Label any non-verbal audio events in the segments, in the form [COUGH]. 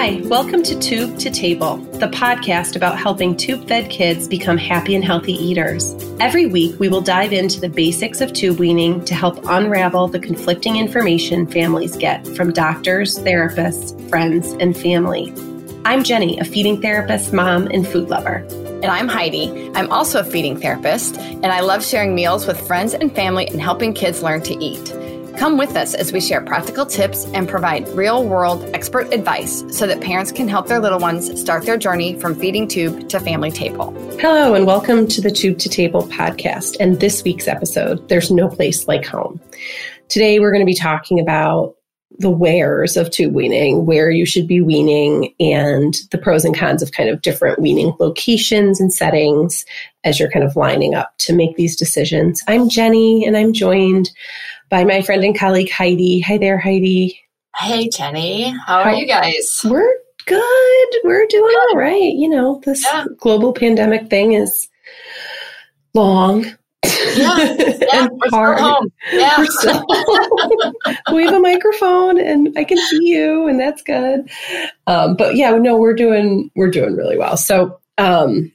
Hi, welcome to Tube to Table, the podcast about helping tube fed kids become happy and healthy eaters. Every week, we will dive into the basics of tube weaning to help unravel the conflicting information families get from doctors, therapists, friends, and family. I'm Jenny, a feeding therapist, mom, and food lover. And I'm Heidi. I'm also a feeding therapist, and I love sharing meals with friends and family and helping kids learn to eat. Come with us as we share practical tips and provide real world expert advice so that parents can help their little ones start their journey from feeding tube to family table. Hello, and welcome to the Tube to Table podcast. And this week's episode, There's No Place Like Home. Today, we're going to be talking about the wheres of tube weaning, where you should be weaning, and the pros and cons of kind of different weaning locations and settings as you're kind of lining up to make these decisions. I'm Jenny, and I'm joined by my friend and colleague Heidi. Hi there, Heidi. Hey, Jenny. How, How are you guys? We're good. We're doing all right. You know, this yeah. global pandemic thing is long. Yeah, [LAUGHS] yeah we're hard. still home. [LAUGHS] Yeah. We're still [LAUGHS] we have a microphone and I can see you and that's good. Um, but yeah, no, we're doing we're doing really well. So um,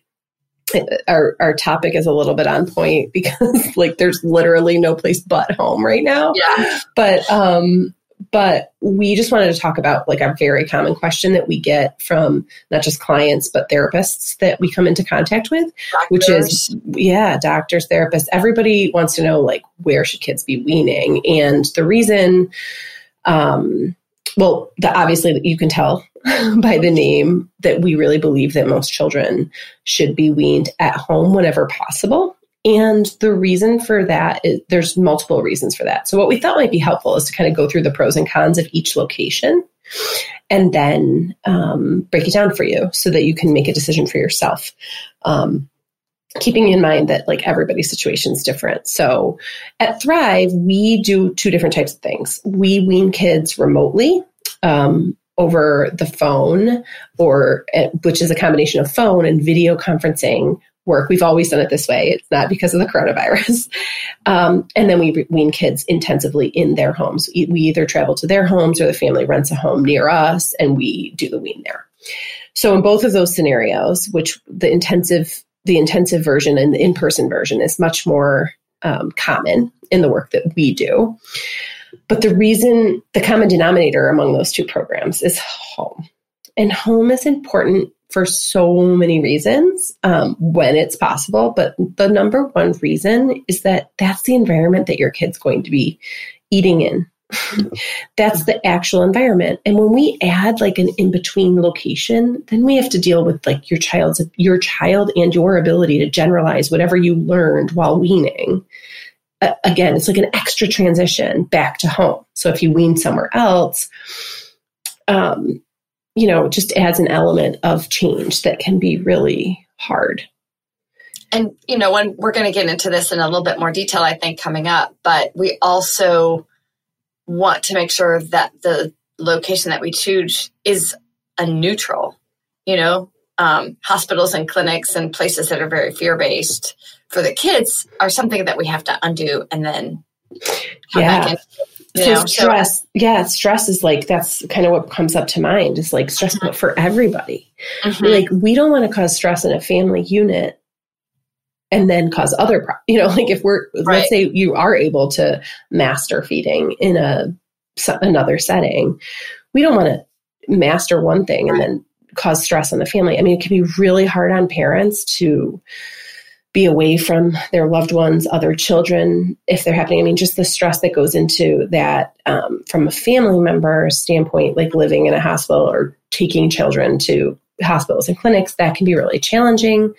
our our topic is a little bit on point because like there's literally no place but home right now. Yeah. But um but we just wanted to talk about like a very common question that we get from not just clients but therapists that we come into contact with doctors. which is yeah doctors therapists everybody wants to know like where should kids be weaning and the reason um well the, obviously you can tell [LAUGHS] by the name that we really believe that most children should be weaned at home whenever possible. And the reason for that is there's multiple reasons for that. So, what we thought might be helpful is to kind of go through the pros and cons of each location and then um, break it down for you so that you can make a decision for yourself. Um, keeping in mind that like everybody's situation is different. So at Thrive, we do two different types of things. We wean kids remotely. Um, over the phone or eh, which is a combination of phone and video conferencing work. We've always done it this way. It's not because of the coronavirus. [LAUGHS] Um, and then we wean kids intensively in their homes. We either travel to their homes or the family rents a home near us and we do the wean there. So in both of those scenarios, which the intensive the intensive version and the in-person version is much more um, common in the work that we do. But the reason, the common denominator among those two programs is home. And home is important for so many reasons um, when it's possible. But the number one reason is that that's the environment that your kid's going to be eating in. [LAUGHS] that's the actual environment. And when we add like an in between location, then we have to deal with like your child's your child and your ability to generalize whatever you learned while weaning again, it's like an extra transition back to home. So if you wean somewhere else, um, you know, just adds an element of change that can be really hard. And, you know, when we're going to get into this in a little bit more detail, I think, coming up, but we also want to make sure that the location that we choose is a neutral, you know, um, hospitals and clinics and places that are very fear based for the kids are something that we have to undo and then yeah. So know, stress, so, yeah, stress is like that's kind of what comes up to mind. Is like stress mm-hmm. for everybody. Mm-hmm. Like we don't want to cause stress in a family unit and then cause other pro- you know [LAUGHS] like if we're right. let's say you are able to master feeding in a another setting we don't want to master one thing and then cause stress in the family i mean it can be really hard on parents to be away from their loved ones, other children, if they're happening. I mean, just the stress that goes into that um, from a family member standpoint, like living in a hospital or taking children to hospitals and clinics, that can be really challenging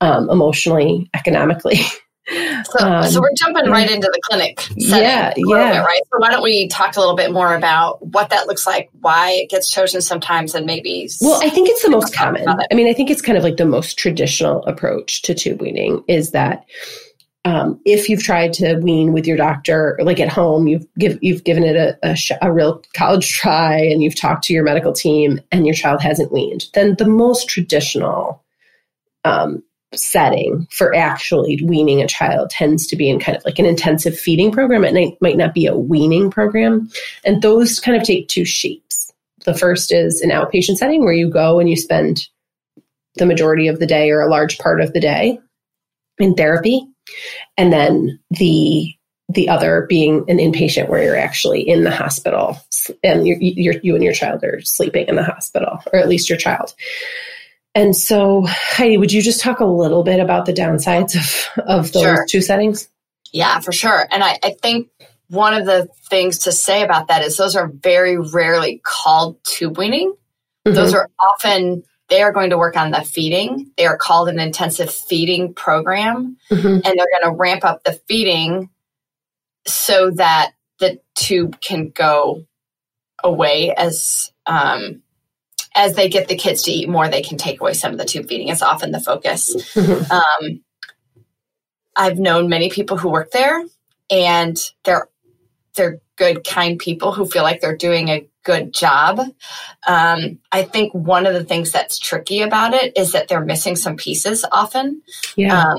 um, emotionally, economically. [LAUGHS] So, um, so we're jumping right into the clinic. Yeah, yeah. Bit, right. So why don't we talk a little bit more about what that looks like, why it gets chosen sometimes, and maybe. Well, I think it's the most common. I mean, I think it's kind of like the most traditional approach to tube weaning is that um, if you've tried to wean with your doctor, like at home, you've give, you've given it a, a, sh- a real college try, and you've talked to your medical team, and your child hasn't weaned, then the most traditional um, setting for actually weaning a child tends to be in kind of like an intensive feeding program. It might not be a weaning program. And those kind of take two shapes. The first is an outpatient setting where you go and you spend the majority of the day or a large part of the day in therapy. And then the the other being an inpatient where you're actually in the hospital and you're, you and your child are sleeping in the hospital or at least your child and so heidi would you just talk a little bit about the downsides of, of those sure. two settings yeah for sure and I, I think one of the things to say about that is those are very rarely called tube weaning mm-hmm. those are often they are going to work on the feeding. They are called an intensive feeding program, mm-hmm. and they're going to ramp up the feeding so that the tube can go away as um, as they get the kids to eat more, they can take away some of the tube feeding. It's often the focus. [LAUGHS] Um, I've known many people who work there, and they're they're good, kind people who feel like they're doing a good job. Um, I think one of the things that's tricky about it is that they're missing some pieces often. Yeah. Um,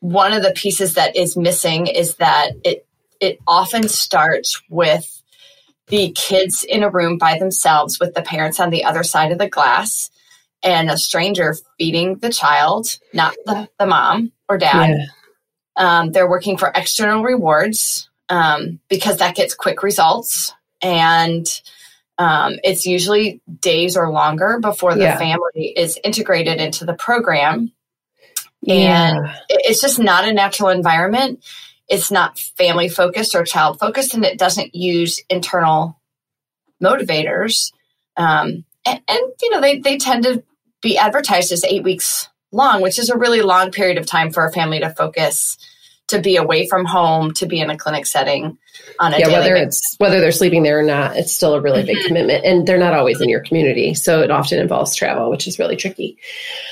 one of the pieces that is missing is that it it often starts with the kids in a room by themselves with the parents on the other side of the glass and a stranger feeding the child, not the, the mom or dad. Yeah. Um, they're working for external rewards um, because that gets quick results. And um, it's usually days or longer before the yeah. family is integrated into the program. Yeah. And it's just not a natural environment it's not family focused or child focused and it doesn't use internal motivators. Um, and, and, you know they, they tend to be advertised as eight weeks long which is a really long period of time for a family to focus to be away from home, to be in a clinic setting on a yeah, whether basis. it's whether they're sleeping there or not, it's still a really big mm-hmm. commitment, and they're not always in your community, so it often involves travel, which is really tricky.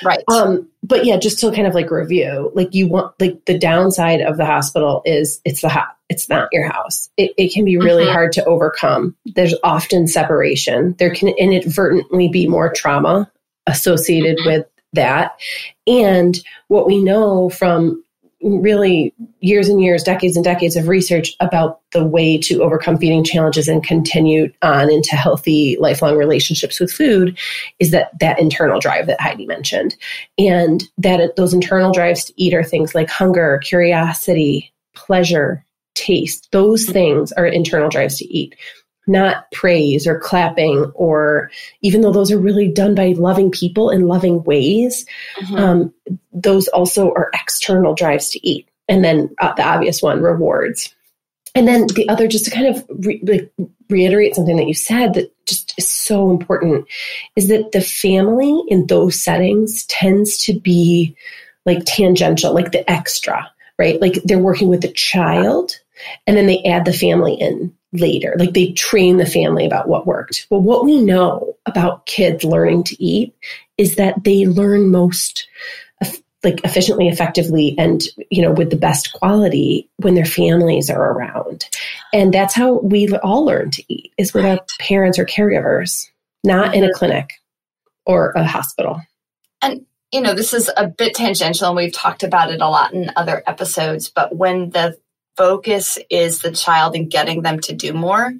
Right. Um, but yeah, just to kind of like review, like you want like the downside of the hospital is it's the hot, it's not your house. It, it can be really mm-hmm. hard to overcome. There's often separation. There can inadvertently be more trauma associated mm-hmm. with that. And what we know from really years and years, decades and decades of research about the way to overcome feeding challenges and continue on into healthy lifelong relationships with food is that that internal drive that Heidi mentioned. And that those internal drives to eat are things like hunger, curiosity, pleasure, taste. Those things are internal drives to eat not praise or clapping or even though those are really done by loving people in loving ways mm-hmm. um, those also are external drives to eat. And then uh, the obvious one rewards. And then the other just to kind of re- like reiterate something that you said that just is so important is that the family in those settings tends to be like tangential like the extra right? Like they're working with the child and then they add the family in later. Like they train the family about what worked. Well, what we know about kids learning to eat is that they learn most like efficiently, effectively, and you know with the best quality when their families are around. And that's how we all learn to eat is with right. our parents or caregivers, not in a mm-hmm. clinic or a hospital. And you know, this is a bit tangential and we've talked about it a lot in other episodes, but when the focus is the child and getting them to do more,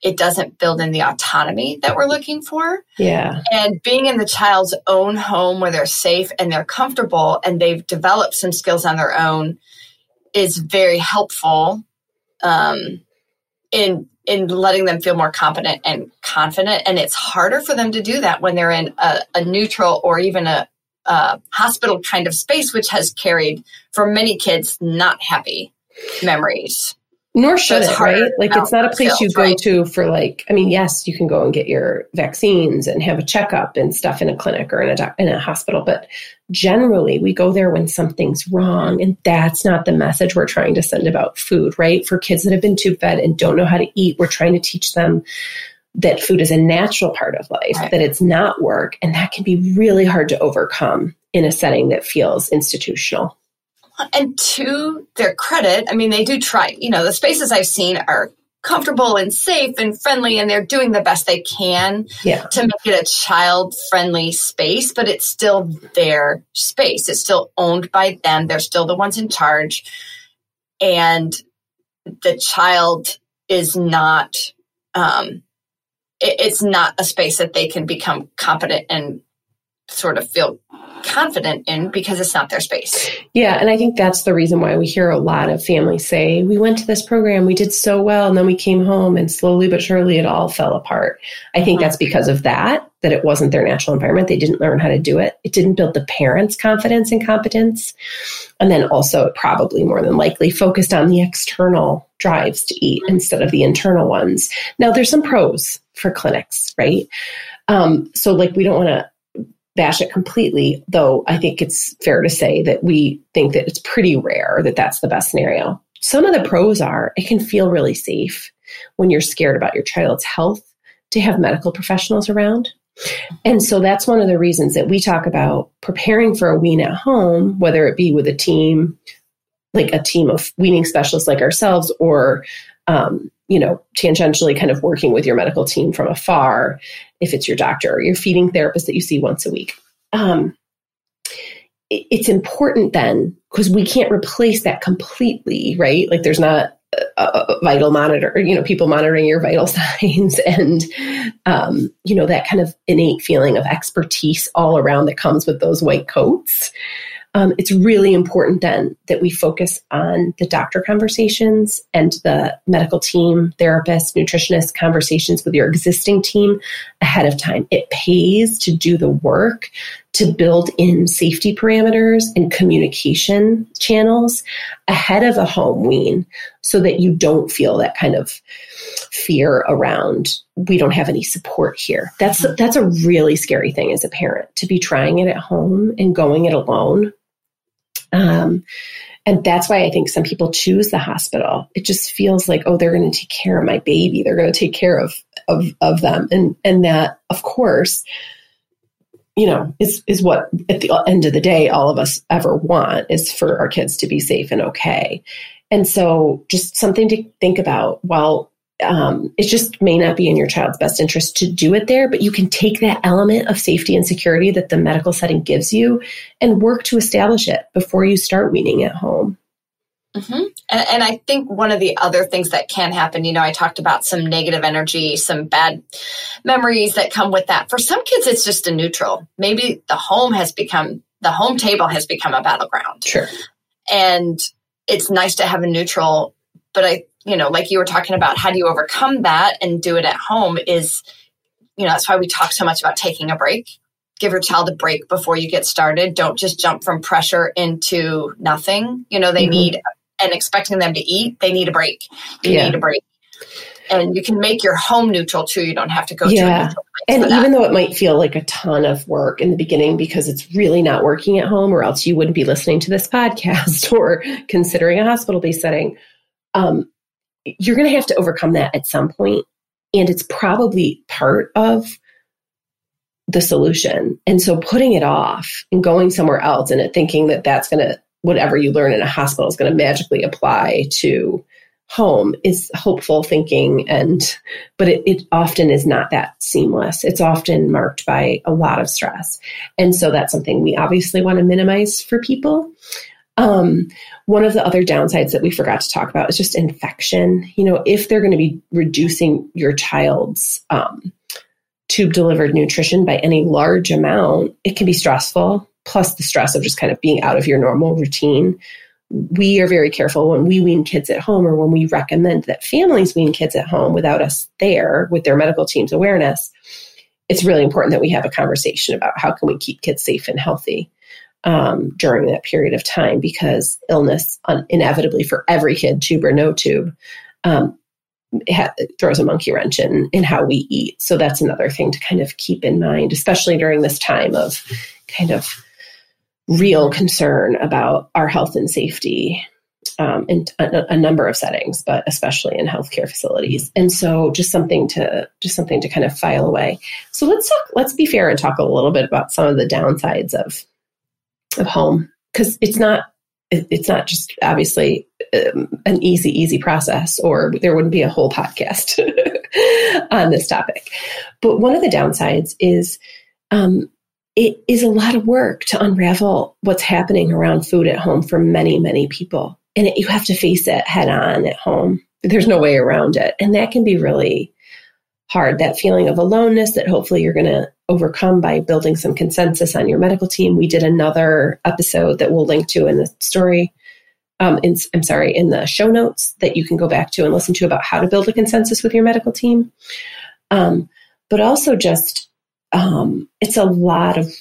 it doesn't build in the autonomy that we're looking for. Yeah. And being in the child's own home where they're safe and they're comfortable and they've developed some skills on their own is very helpful um, in in letting them feel more competent and confident. And it's harder for them to do that when they're in a, a neutral or even a, a hospital kind of space, which has carried for many kids not happy memories. Nor should it, right? Like it's not a place you go right? to for like. I mean, yes, you can go and get your vaccines and have a checkup and stuff in a clinic or in a doc- in a hospital, but generally we go there when something's wrong, and that's not the message we're trying to send about food, right? For kids that have been tube fed and don't know how to eat, we're trying to teach them that food is a natural part of life, right. that it's not work, and that can be really hard to overcome in a setting that feels institutional. And to their credit, I mean, they do try, you know, the spaces I've seen are comfortable and safe and friendly and they're doing the best they can yeah. to make it a child friendly space but it's still their space. It's still owned by them. They're still the ones in charge. And the child is not um, it, it's not a space that they can become competent and sort of feel confident in because it's not their space. Yeah, and I think that's the reason why we hear a lot of families say, We went to this program, we did so well, and then we came home and slowly but surely it all fell apart. I think that's because of that, that it wasn't their natural environment. They didn't learn how to do it. It didn't build the parents' confidence and competence. And then also, probably more than likely, focused on the external drives to eat instead of the internal ones. Now, there's some pros for clinics, right? Um, so, like, we don't want to bash it completely, though I think it's fair to say that we think that it's pretty rare that that's the best scenario. Some of the pros are it can feel really safe when you're scared about your child's health to have medical professionals around. And so that's one of the reasons that we talk about preparing for a wean at home, whether it be with a team, like a team of weaning specialists like ourselves, or um, you know, tangentially kind of working with your medical team from afar, if it's your doctor or your feeding therapist that you see once a week. Um, it's important then because we can't replace that completely, right? Like there's not a, a vital monitor, you know, people monitoring your vital [LAUGHS] signs and, um, you know, that kind of innate feeling of expertise all around that comes with those white coats um, it's really important then that we focus on the doctor conversations and the medical team, therapist, nutritionist conversations with your existing team ahead of time. It pays to do the work to build in safety parameters and communication channels ahead of a home wean so that you don't feel that kind of fear around we don't have any support here. That's that's a really scary thing as a parent to be trying it at home and going it alone um, and that's why I think some people choose the hospital. It just feels like, oh, they're going to take care of my baby. They're going to take care of, of, of them. And, and that, of course, you know, is, is what at the end of the day, all of us ever want is for our kids to be safe and okay. And so just something to think about while um, it just may not be in your child's best interest to do it there, but you can take that element of safety and security that the medical setting gives you and work to establish it before you start weaning at home. Mm-hmm. And, and, I think one of the other things that can happen, you know, I talked about some negative energy, some bad memories that come with that. For some kids, it's just a neutral. Maybe the home has become, the home table has become a battleground. Sure. And it's nice to have a neutral, but I you know, like you were talking about, how do you overcome that and do it at home is, you know, that's why we talk so much about taking a break. Give your child a break before you get started. Don't just jump from pressure into nothing. You know, they mm-hmm. need, and expecting them to eat, they need a break. You yeah. need a break. And you can make your home neutral too. You don't have to go to yeah. and even though it might feel like a ton of work in the beginning because it's really not working at home, or else you wouldn't be listening to this [LAUGHS] podcast or considering a hospital based setting, um, you're going to have to overcome that at some point and it's probably part of the solution. And so putting it off and going somewhere else and thinking that that's going to whatever you learn in a hospital is going to magically apply to home is hopeful thinking and but it, it often is not that seamless. It's often marked by a lot of stress. And so that's something we obviously want to minimize for people. Um, one of the other downsides that we forgot to talk about is just infection. You know, if they're going to be reducing your child's um, tube delivered nutrition by any large amount, it can be stressful, plus the stress of just kind of being out of your normal routine. We are very careful when we wean kids at home or when we recommend that families wean kids at home without us there with their medical team's awareness. It's really important that we have a conversation about how can we keep kids safe and healthy um, during that period of time because illness un- inevitably for every kid, tube or no tube, um, ha- throws a monkey wrench in, in how we eat. So that's another thing to kind of keep in mind, especially during this time of kind of real concern about our health and safety um, in a, a, number of settings, but especially in healthcare facilities. And so, just something to just something to kind of file away. So let's talk. Let's be fair and talk a little bit about some of the downsides of of home because it's not it's not just obviously um, an easy easy process or there wouldn't be a whole podcast [LAUGHS] on this topic. But one of the downsides is um, it is a lot of work to unravel what's happening around food at home for many many people. And it, you have to face it head on at home. There's no way around it. And that can be really hard. That feeling of aloneness that hopefully you're going to overcome by building some consensus on your medical team. We did another episode that we'll link to in the story. Um, in, I'm sorry, in the show notes that you can go back to and listen to about how to build a consensus with your medical team. Um, but also just, um, it's a lot of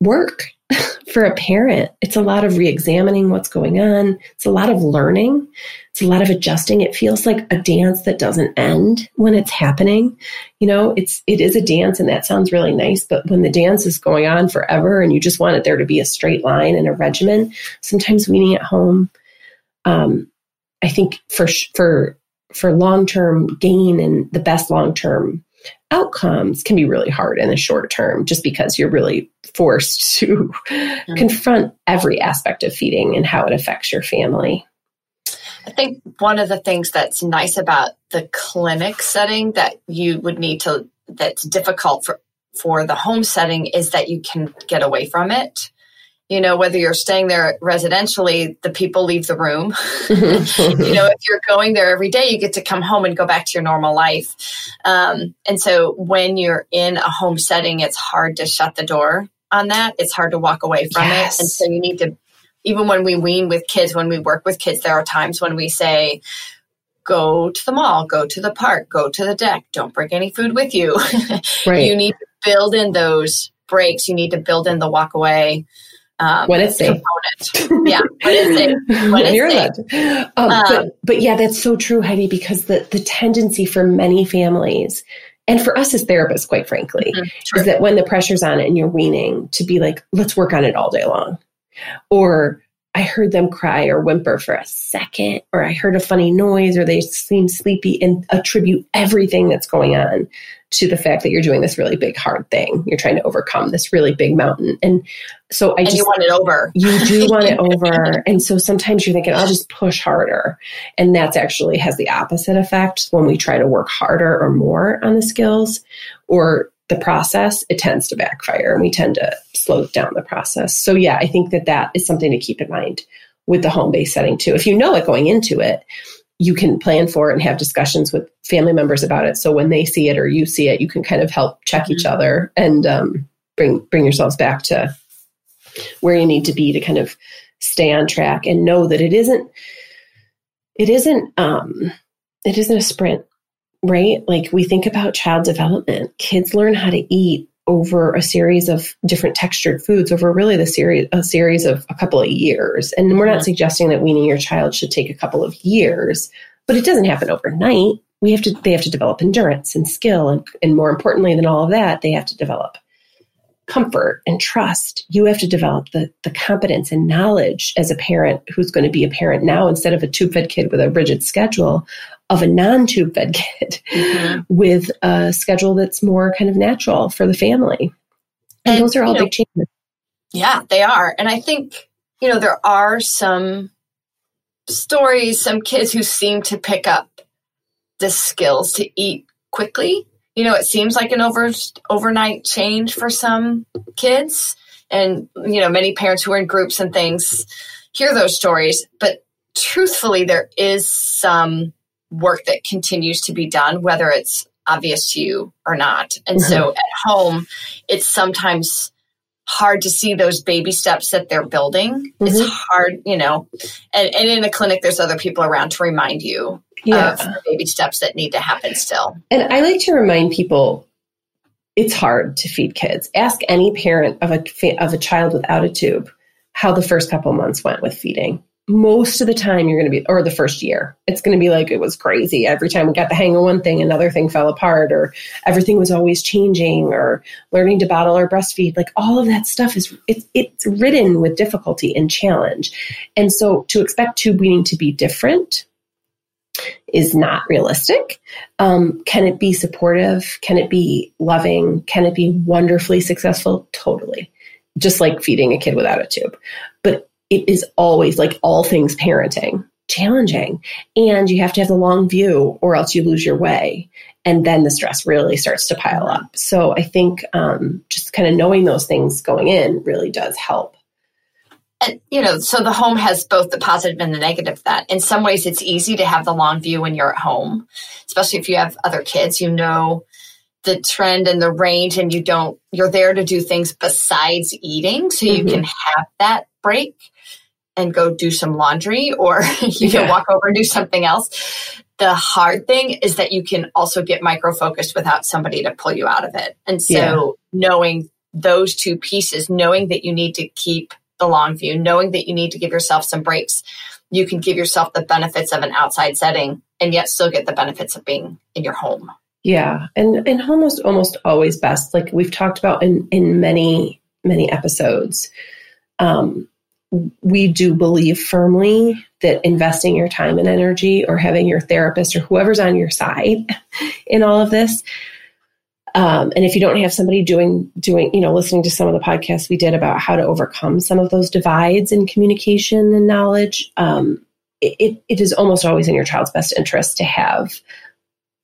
work [LAUGHS] for a parent, it's a lot of re examining what's going on. It's a lot of learning. It's a lot of adjusting. It feels like a dance that doesn't end when it's happening. You know, it's, it is a dance and that sounds really nice. But when the dance is going on forever and you just want it there to be a straight line and a regimen, sometimes weaning at home, um, I think for, for, for long term gain and the best long term outcomes can be really hard in the short term just because you're really forced [LAUGHS] to mm-hmm. confront every aspect of feeding and how it affects your family. I think one of the things that's nice about the clinic setting that you would need to that's difficult for for the home setting is that you can get away from it you know whether you're staying there residentially the people leave the room. [LAUGHS] You know if you're going there every day you get to come home and go back to your normal life. Um, and so when you're in a home setting it's hard to shut the door on that. It's hard to walk away from yes. it. And so you need to even when we wean with kids when we work with kids there are times when we say go to the mall go to the park go to the deck. Don't bring any food with you. [LAUGHS] Right. you need to build in those breaks. You need to build in the walk away um, when it's safe. Yeah, when it's safe. When You're Um, um, but, but yeah, that's so true, Heidi, because the, the tendency for many families and for us as therapists, quite frankly, mm-hmm, is that when the pressure's on it and you're weaning, to be like, let's work on it all day long. Or I heard them cry or whimper for a second, or I heard a funny noise, or they seem sleepy, and attribute everything that's going on to the fact that you're doing this really big hard thing. You're trying to overcome this really big mountain. And so I and just you want it over. You do [LAUGHS] want it over. And so sometimes you're thinking, I'll just push harder. And that's actually has the opposite effect when we try to work harder or more on the skills or the process, it tends to backfire and we tend to slow down the process. So yeah, I think that that is something to keep in mind with the home based setting too. If you know it going into it, you can plan for it and have discussions with family members about it. So when they see it or you see it, you can kind of help check mm-hmm. each other and um, bring bring yourselves back to where you need to be to kind of stay on track and know that it isn't it isn't um, it isn't a sprint, right? Like we think about child development. Kids learn how to eat over a series of different textured foods over really the series a series of a couple of years. And we're not mm-hmm. suggesting that weaning your child should take a couple of years, but it doesn't happen overnight. We have to they have to develop endurance and skill and, and more importantly than all of that, they have to develop comfort and trust. You have to develop the, the competence and knowledge as a parent who's going to be a parent now instead of a tube fed kid with a rigid schedule of a non tube fed [LAUGHS] kid mm-hmm. with a schedule that's more kind of natural for the family. And, and those are all big know, changes. Yeah, they are. And I think, you know, there are some stories, some kids who seem to pick up the skills to eat quickly. You know, it seems like an over overnight change for some kids. And, you know, many parents who are in groups and things hear those stories. But truthfully, there is some work that continues to be done, whether it's obvious to you or not. And mm-hmm. so at home, it's sometimes hard to see those baby steps that they're building. Mm-hmm. It's hard, you know, and, and in a clinic, there's other people around to remind you yeah. of the baby steps that need to happen still. And I like to remind people it's hard to feed kids. Ask any parent of a, of a child without a tube how the first couple months went with feeding most of the time you're going to be or the first year it's going to be like it was crazy. Every time we got the hang of one thing another thing fell apart or everything was always changing or learning to bottle or breastfeed. Like all of that stuff is it's it's ridden with difficulty and challenge. And so to expect tube weaning to be different is not realistic. Um, can it be supportive? Can it be loving? Can it be wonderfully successful? Totally. Just like feeding a kid without a tube. But it is always like all things parenting challenging. And you have to have the long view or else you lose your way. And then the stress really starts to pile up. So i think um, just kind of knowing those things going in really does help. And you know so the home has both the positive and the negative that. In some ways it's easy to have the long view when you're at home especially if you have other kids. You know the trend and the range and you don't you're there to do things besides eating. So you mm-hmm. can have that break and go do some laundry or [LAUGHS] you yeah. can walk over and do something else the hard thing is that you can also get micro focused without somebody to pull you out of it and so yeah. knowing those two pieces knowing that you need to keep the long view knowing that you need to give yourself some breaks you can give yourself the benefits of an outside setting and yet still get the benefits of being in your home yeah, and and home is almost always best. Like we've talked about in in many many episodes. Um, we do believe firmly that investing your time and energy or having your therapist or whoever's on your side [LAUGHS] in all of this um, and if you don't have somebody doing doing you know listening to some of the podcasts we did about how to overcome some of those divides in communication and knowledge um, it, it is almost always in your child's best interest to have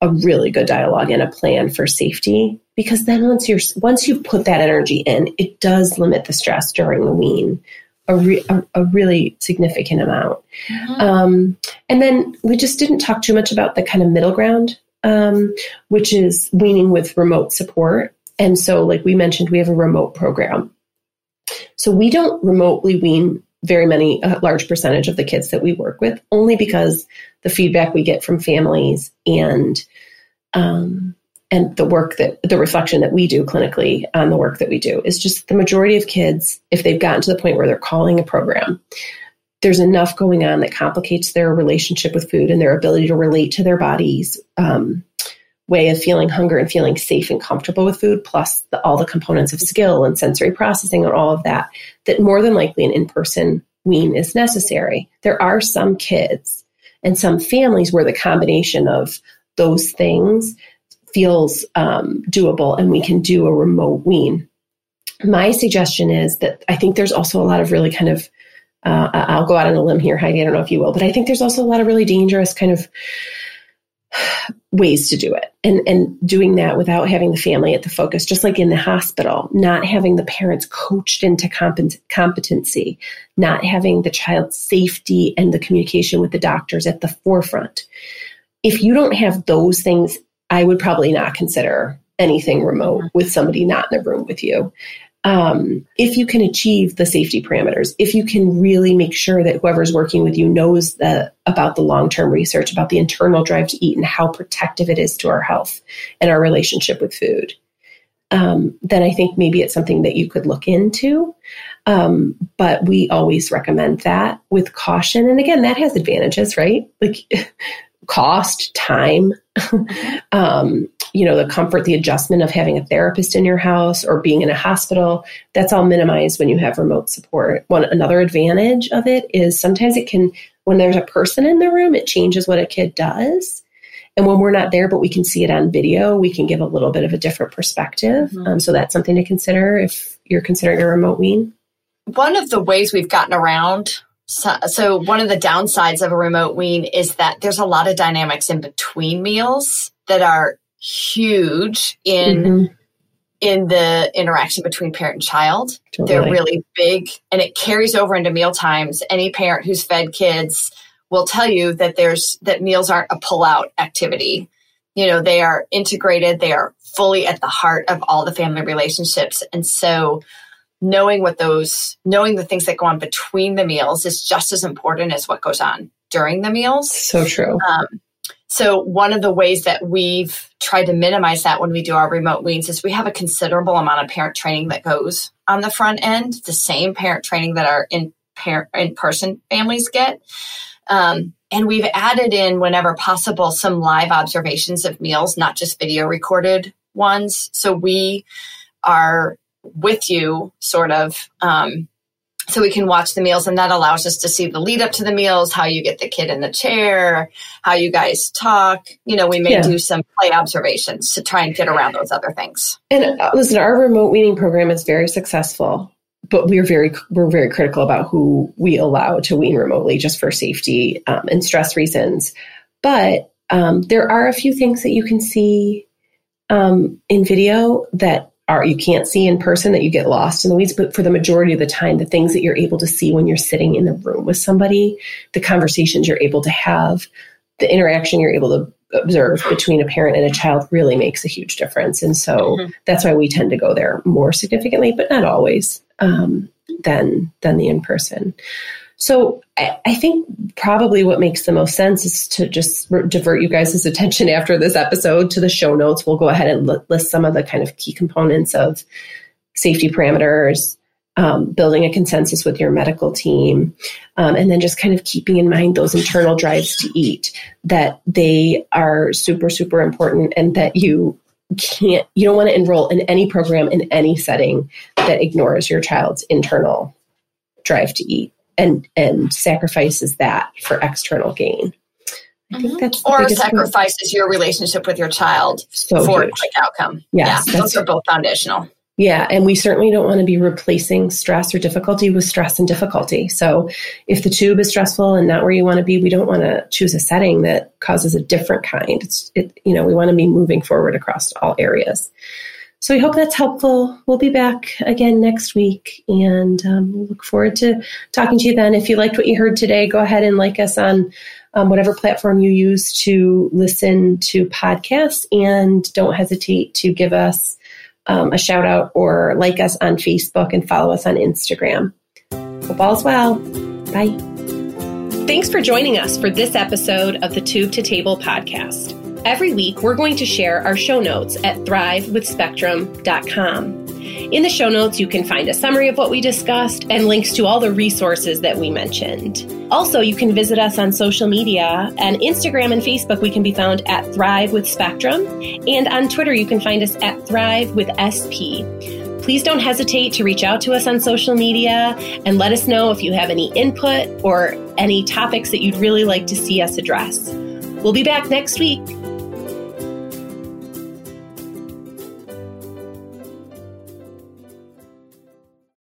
a really good dialogue and a plan for safety because then once you're once you put that energy in it does limit the stress during the wean a, re, a, a really significant amount. Mm-hmm. um, and then we just didn't talk too much about the kind of middle ground um, which is weaning with remote support. And so like we mentioned we have a remote program. So we don't remotely wean very many a large percentage of the kids that we work with only because the feedback we get from families and um, and the work that the reflection that we do clinically on the work that we do is just the majority of kids if they've gotten to the point where they're calling a program there's enough going on that complicates their relationship with food and their ability to relate to their bodies um, way of feeling hunger and feeling safe and comfortable with food plus the, all the components of skill and sensory processing and all of that that more than likely an in-person wean is necessary. There are some kids and some families where the combination of those things feels um, doable and we can do a remote wean. My suggestion is that I think there's also a lot of really kind of, uh, I'll go out on a limb here, Heidi, I don't know if you will, but I think there's also a lot of really dangerous kind of [SIGHS] ways to do it and and doing that without having the family at the focus just like in the hospital not having the parents coached into competency not having the child's safety and the communication with the doctors at the forefront if you don't have those things, I would probably not consider anything remote mm-hmm. with somebody not in the room with you. Um, if you can achieve the safety parameters, if you can really make sure that whoever's working with you knows the, about the long term research, about the internal drive to eat and how protective it is to our health and our relationship with food, um, then I think maybe it's something that you could look into. Um, but we always recommend that with caution. And again, that has advantages, right? Like [LAUGHS] cost, time, [LAUGHS] um, you know, the comfort, the adjustment of having a therapist in your house or being in a hospital, that's all minimized when you have remote support. One another advantage of it is sometimes it can when there's a person in the room, it changes what a kid does. And when we're not there, but we can see it on video, we can give a little bit of a different perspective. Mm-hmm. Um, so that's something to consider if you're considering a remote wean. One of the ways we've gotten around so, so, one of the downsides of a remote wean is that there's a lot of dynamics in between meals that are huge in mm-hmm. in the interaction between parent and child. Totally. They're really big and it carries over into meal times. Any parent who's fed kids will tell you that there's that meals aren't a pull-out activity. You know, they are integrated, they are fully at the heart of all the family relationships. And so knowing what those knowing the things that go on between the meals is just as important as what goes on during the meals. So true. Um, so one of the ways that we've tried to minimize that when we do our remote weans is we have a considerable amount of parent training that goes on the front end the same parent training that our in parent in person families get. Um, and we've added in whenever possible some live observations of meals not just video recorded ones. So we are with you, sort of. Um, so we can watch the meals, and that allows us to see the lead up to the meals, how you get the kid in the chair, how you guys talk. You know, we may yeah. do some play observations to try and get around those other things. And uh, listen, our remote weaning program is very successful, but we're very we're very critical about who we allow to wean remotely, just for safety um, and stress reasons. But um, there are a few things that you can see um, in video that are you can't see in person that you get lost in the weeds but for the majority of the time the things that you're able to see when you're sitting in the room with somebody the conversations you're able to have the interaction you're able to observe between a parent and a child really makes a huge difference. And so mm-hmm. that's why we tend to go there more significantly, but not always, um, than than the in person. So I, I, think probably what makes the most sense is to just divert you guys' attention [LAUGHS] after this episode to the show notes. We'll go ahead and list some of the kind of key components of safety parameters, um, building a consensus with your medical team, um, and then just kind of keeping in mind those internal drives to eat that they are super, super important and that you can't, you don't want to enroll in any program in any setting that ignores your child's internal drive to eat and, and sacrifices that for external gain. I think mm-hmm. that's or sacrifices your relationship with your child so for huge. a quick outcome. Yes, yeah, those are both foundational. Yeah, and we certainly don't want to be replacing stress or difficulty with stress and difficulty. So if the tube is stressful and not where you want to be, we don't want to choose a setting that causes a different kind. It's it, you know, we want to be moving forward across all areas. So we hope that's helpful. We'll be back again next week and um, we'll look forward to talking to you then. If you liked what you heard today, go ahead and like us on um, whatever platform you use to listen to podcasts and don't hesitate to give us um, a shout out or like us on Facebook and follow us on Instagram. Hope all's well. Bye. Thanks for joining us for this episode of the Tube to Table podcast. Every week, we're going to share our show notes at thrivewithspectrum.com. In the show notes, you can find a summary of what we discussed and links to all the resources that we mentioned. Also, you can visit us on social media. and Instagram and Facebook, we can be found at Thrive with Spectrum. And on Twitter, you can find us at Thrive with SP. Please don't hesitate to reach out to us on social media and let us know if you have any input or any topics that you'd really like to see us address. We'll be back next week.